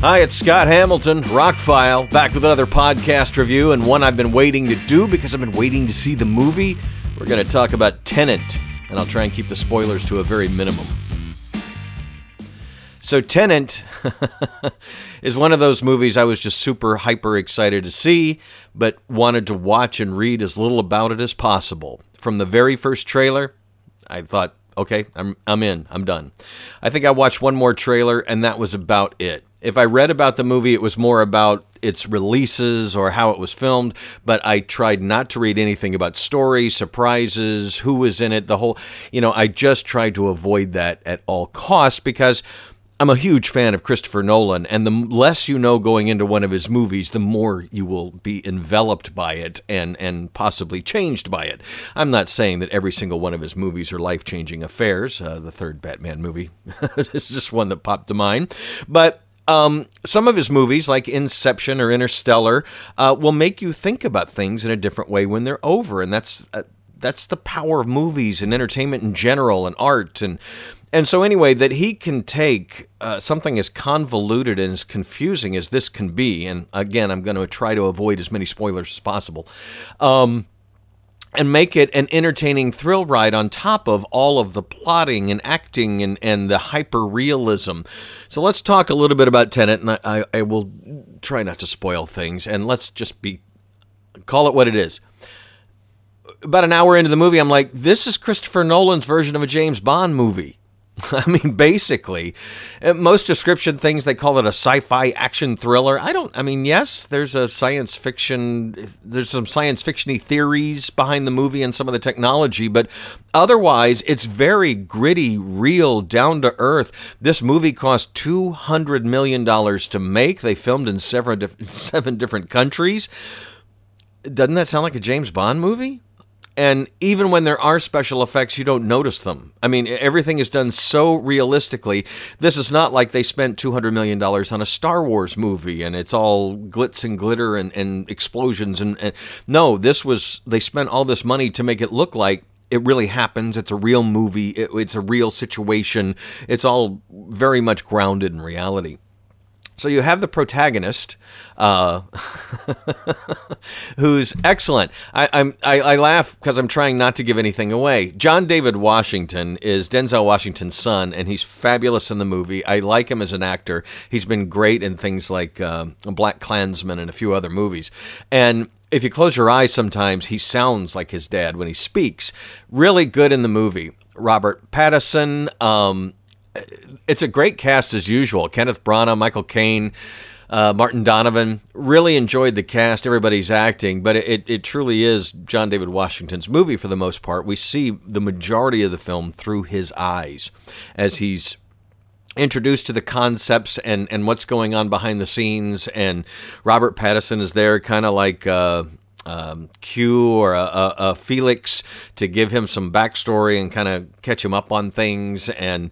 Hi, it's Scott Hamilton, Rockfile, back with another podcast review and one I've been waiting to do because I've been waiting to see the movie. We're going to talk about Tenet, and I'll try and keep the spoilers to a very minimum. So, Tenet is one of those movies I was just super hyper excited to see, but wanted to watch and read as little about it as possible. From the very first trailer, I thought, okay, I'm, I'm in, I'm done. I think I watched one more trailer, and that was about it. If I read about the movie, it was more about its releases or how it was filmed, but I tried not to read anything about story, surprises, who was in it, the whole, you know, I just tried to avoid that at all costs because I'm a huge fan of Christopher Nolan, and the less you know going into one of his movies, the more you will be enveloped by it and, and possibly changed by it. I'm not saying that every single one of his movies are life changing affairs. Uh, the third Batman movie is just one that popped to mind. But um, some of his movies, like Inception or Interstellar, uh, will make you think about things in a different way when they're over, and that's uh, that's the power of movies and entertainment in general and art and and so anyway that he can take uh, something as convoluted and as confusing as this can be and again i'm going to try to avoid as many spoilers as possible. Um, and make it an entertaining thrill ride on top of all of the plotting and acting and, and the hyper realism. So let's talk a little bit about Tenet, and I, I will try not to spoil things, and let's just be call it what it is about an hour into the movie, I'm like, this is Christopher Nolan's version of a James Bond movie. I mean, basically, uh, most description things they call it a sci-fi action thriller. I don't. I mean, yes, there's a science fiction. There's some science fictiony theories behind the movie and some of the technology, but otherwise, it's very gritty, real, down to earth. This movie cost two hundred million dollars to make. They filmed in seven seven different countries. Doesn't that sound like a James Bond movie? And even when there are special effects, you don't notice them. I mean, everything is done so realistically. This is not like they spent $200 million on a Star Wars movie and it's all glitz and glitter and, and explosions. And, and no, this was, they spent all this money to make it look like it really happens. It's a real movie. It, it's a real situation. It's all very much grounded in reality. So you have the protagonist, uh, who's excellent. I, I'm I, I laugh because I'm trying not to give anything away. John David Washington is Denzel Washington's son, and he's fabulous in the movie. I like him as an actor. He's been great in things like uh, BlacKkKlansman and a few other movies. And if you close your eyes, sometimes he sounds like his dad when he speaks. Really good in the movie. Robert Pattinson. Um, it's a great cast as usual. Kenneth Branagh, Michael Caine, uh, Martin Donovan. Really enjoyed the cast. Everybody's acting, but it, it truly is John David Washington's movie for the most part. We see the majority of the film through his eyes as he's introduced to the concepts and, and what's going on behind the scenes. And Robert Pattinson is there, kind of like. Uh, um, Q or a, a, a, Felix to give him some backstory and kind of catch him up on things and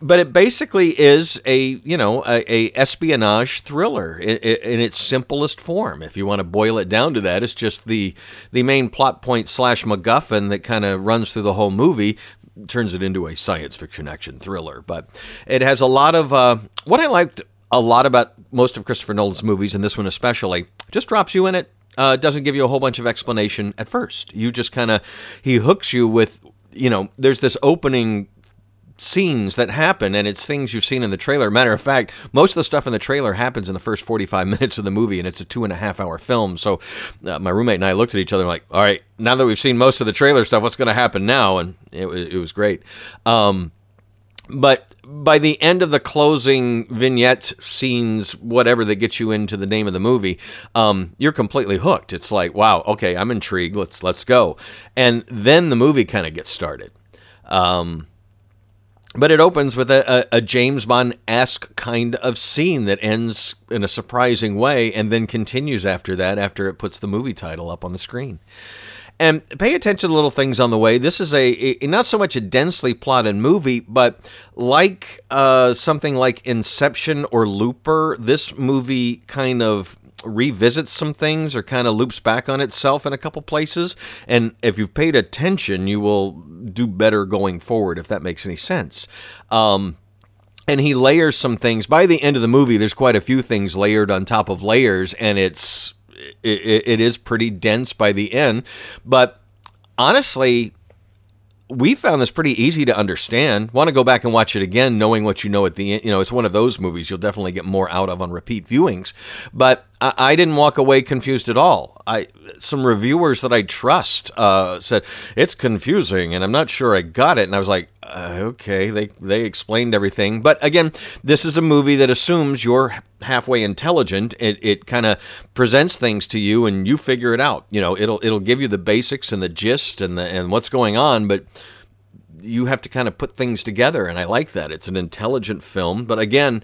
but it basically is a you know a, a espionage thriller in, in, its simplest form. If you want to boil it down to that, it's just the the main plot point slash MacGuffin that kind of runs through the whole movie turns it into a science fiction action thriller. But it has a lot of uh, what I liked a lot about most of Christopher Nolan's movies, and this one especially, just drops you in it. Uh, doesn't give you a whole bunch of explanation at first. You just kind of he hooks you with you know. There's this opening scenes that happen and it's things you've seen in the trailer matter of fact most of the stuff in the trailer happens in the first 45 minutes of the movie and it's a two and a half hour film so uh, my roommate and i looked at each other like all right now that we've seen most of the trailer stuff what's going to happen now and it, it was great um, but by the end of the closing vignette scenes, whatever that gets you into the name of the movie, um, you're completely hooked. It's like, wow, okay, I'm intrigued. Let's let's go, and then the movie kind of gets started. Um, but it opens with a, a, a James Bond esque kind of scene that ends in a surprising way and then continues after that, after it puts the movie title up on the screen. And pay attention to little things on the way. This is a, a not so much a densely plotted movie, but like uh, something like Inception or Looper, this movie kind of revisits some things or kind of loops back on itself in a couple places. And if you've paid attention, you will do better going forward, if that makes any sense. Um, and he layers some things. By the end of the movie, there's quite a few things layered on top of layers, and it's it, it is pretty dense by the end. But honestly, we found this pretty easy to understand. Want to go back and watch it again, knowing what you know at the end. You know, it's one of those movies you'll definitely get more out of on repeat viewings. But I, I didn't walk away confused at all. I some reviewers that I trust uh, said it's confusing, and I'm not sure I got it. And I was like, uh, okay, they they explained everything. But again, this is a movie that assumes you're halfway intelligent. It, it kind of presents things to you, and you figure it out. You know, it'll it'll give you the basics and the gist and the and what's going on, but you have to kind of put things together and I like that. It's an intelligent film, but again,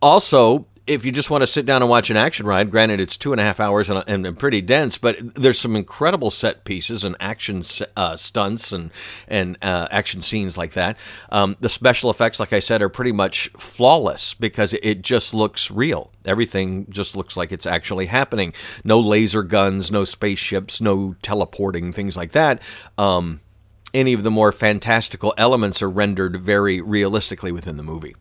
also if you just want to sit down and watch an action ride, granted it's two and a half hours and, and pretty dense, but there's some incredible set pieces and action uh, stunts and and uh, action scenes like that. Um, the special effects, like I said, are pretty much flawless because it just looks real. Everything just looks like it's actually happening. No laser guns, no spaceships, no teleporting, things like that. Um, any of the more fantastical elements are rendered very realistically within the movie.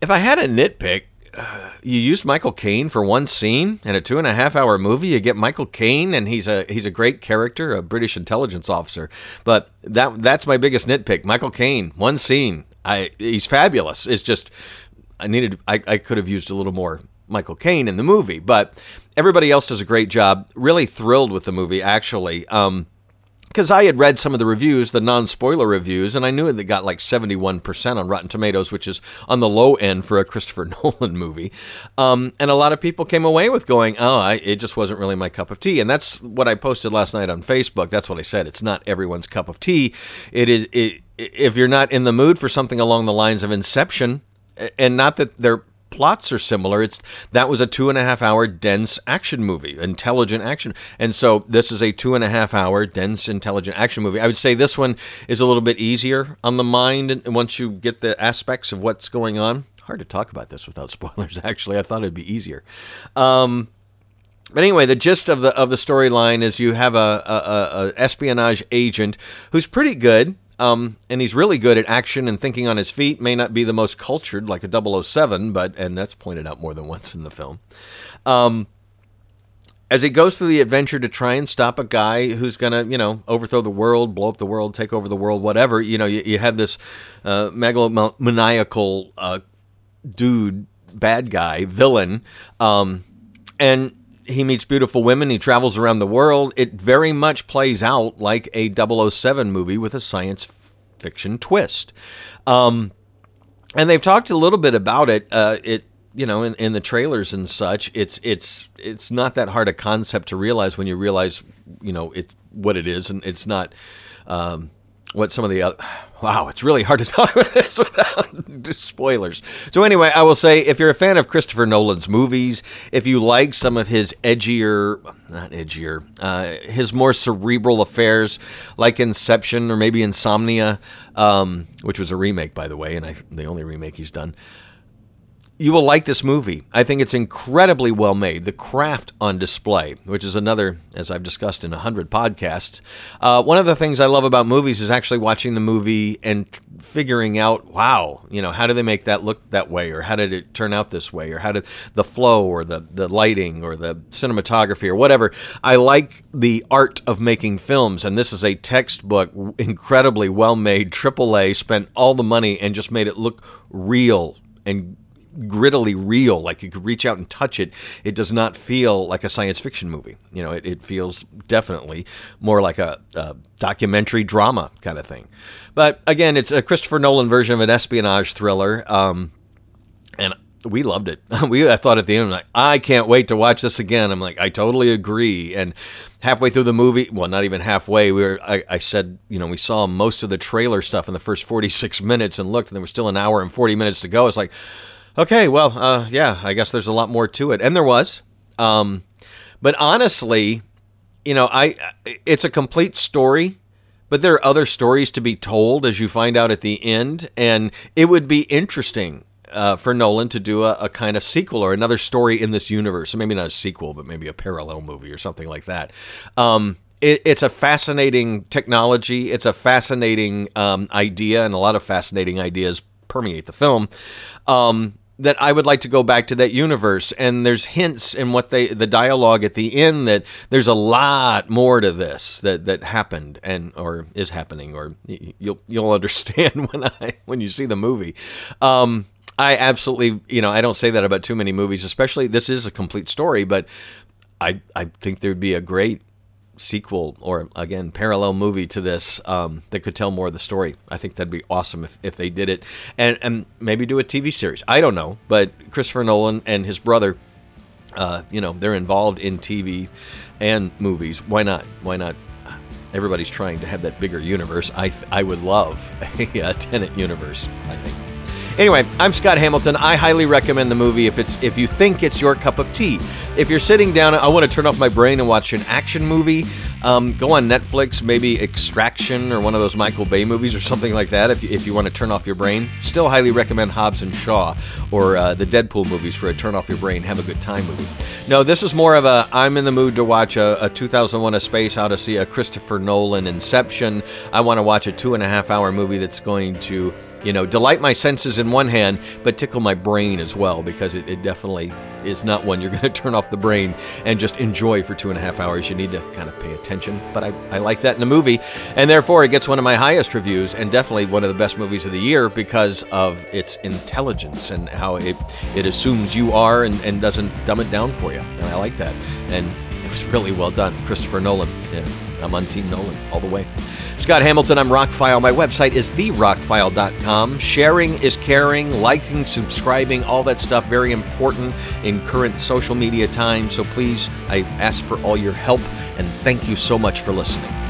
If I had a nitpick, uh, you used Michael Caine for one scene in a two and a half hour movie. You get Michael Caine, and he's a he's a great character, a British intelligence officer. But that that's my biggest nitpick. Michael Caine, one scene. I he's fabulous. It's just I needed I, I could have used a little more Michael Caine in the movie, but everybody else does a great job. Really thrilled with the movie, actually. Um, because I had read some of the reviews, the non spoiler reviews, and I knew it got like 71% on Rotten Tomatoes, which is on the low end for a Christopher Nolan movie. Um, and a lot of people came away with going, oh, I, it just wasn't really my cup of tea. And that's what I posted last night on Facebook. That's what I said. It's not everyone's cup of tea. It is, it, if you're not in the mood for something along the lines of Inception, and not that they're plots are similar. It's that was a two and a half hour dense action movie, intelligent action, and so this is a two and a half hour dense intelligent action movie. I would say this one is a little bit easier on the mind, and once you get the aspects of what's going on. Hard to talk about this without spoilers. Actually, I thought it'd be easier. Um, but anyway, the gist of the of the storyline is you have a, a, a, espionage agent who's pretty good. Um, and he's really good at action and thinking on his feet. May not be the most cultured, like a 007, but and that's pointed out more than once in the film. Um, as he goes through the adventure to try and stop a guy who's going to, you know, overthrow the world, blow up the world, take over the world, whatever, you know, you, you have this uh, megalomaniacal uh, dude, bad guy, villain, um, and he meets beautiful women. He travels around the world. It very much plays out like a 007 movie with a science fiction twist. Um, and they've talked a little bit about it. Uh, it you know in, in the trailers and such. It's it's it's not that hard a concept to realize when you realize you know it what it is, and it's not. Um, what some of the other wow it's really hard to talk about this without spoilers. So anyway i will say if you're a fan of christopher nolan's movies if you like some of his edgier not edgier uh, his more cerebral affairs like inception or maybe insomnia um, which was a remake by the way and I, the only remake he's done you will like this movie. I think it's incredibly well made. The craft on display, which is another, as I've discussed in a hundred podcasts. Uh, one of the things I love about movies is actually watching the movie and figuring out, wow, you know, how do they make that look that way, or how did it turn out this way, or how did the flow, or the the lighting, or the cinematography, or whatever. I like the art of making films, and this is a textbook, incredibly well made, AAA. Spent all the money and just made it look real and grittily real, like you could reach out and touch it. It does not feel like a science fiction movie. You know, it, it feels definitely more like a, a, documentary drama kind of thing. But again, it's a Christopher Nolan version of an espionage thriller. Um, and we loved it. we I thought at the end, I'm like, I can't wait to watch this again. I'm like, I totally agree. And halfway through the movie, well, not even halfway, we were. I, I, said, you know, we saw most of the trailer stuff in the first 46 minutes and looked, and there was still an hour and 40 minutes to go. It's like, Okay, well, uh, yeah, I guess there's a lot more to it, and there was. Um, but honestly, you know, I it's a complete story, but there are other stories to be told as you find out at the end, and it would be interesting uh, for Nolan to do a, a, kind of sequel or another story in this universe. maybe not a sequel, but maybe a parallel movie or something like that. Um, it, it's a fascinating technology. It's a fascinating um, idea, and a lot of fascinating ideas permeate the film. Um, that I would like to go back to that universe. And there's hints in what they the dialogue at the end that there's a lot more to this that that happened and or is happening or you'll you'll understand when I when you see the movie. Um, I absolutely, you know, I don't say that about too many movies, especially this is a complete story, but I I think there'd be a great sequel or again parallel movie to this um, that could tell more of the story. I think that'd be awesome if, if they did it, and and maybe do a TV series. I don't know, but Christopher Nolan and his brother, uh, you know, they're involved in TV and movies. Why not? Why not? Everybody's trying to have that bigger universe. I th- I would love a, a Tenet universe. I think. Anyway, I'm Scott Hamilton. I highly recommend the movie if it's if you think it's your cup of tea. If you're sitting down, I want to turn off my brain and watch an action movie. Um, go on Netflix, maybe Extraction or one of those Michael Bay movies or something like that. If you, if you want to turn off your brain, still highly recommend Hobbs and Shaw or uh, the Deadpool movies for a turn off your brain, have a good time movie. No, this is more of a I'm in the mood to watch a, a 2001: A Space Odyssey, a Christopher Nolan Inception. I want to watch a two and a half hour movie that's going to you know, delight my senses in one hand, but tickle my brain as well, because it, it definitely is not one you're going to turn off the brain and just enjoy for two and a half hours. You need to kind of pay attention. But I, I like that in a movie, and therefore it gets one of my highest reviews and definitely one of the best movies of the year because of its intelligence and how it, it assumes you are and, and doesn't dumb it down for you. And I like that. And it was really well done. Christopher Nolan. Yeah, I'm on Team Nolan all the way. Scott Hamilton, I'm Rockfile. My website is therockfile.com. Sharing is caring, liking, subscribing, all that stuff, very important in current social media times. So please, I ask for all your help and thank you so much for listening.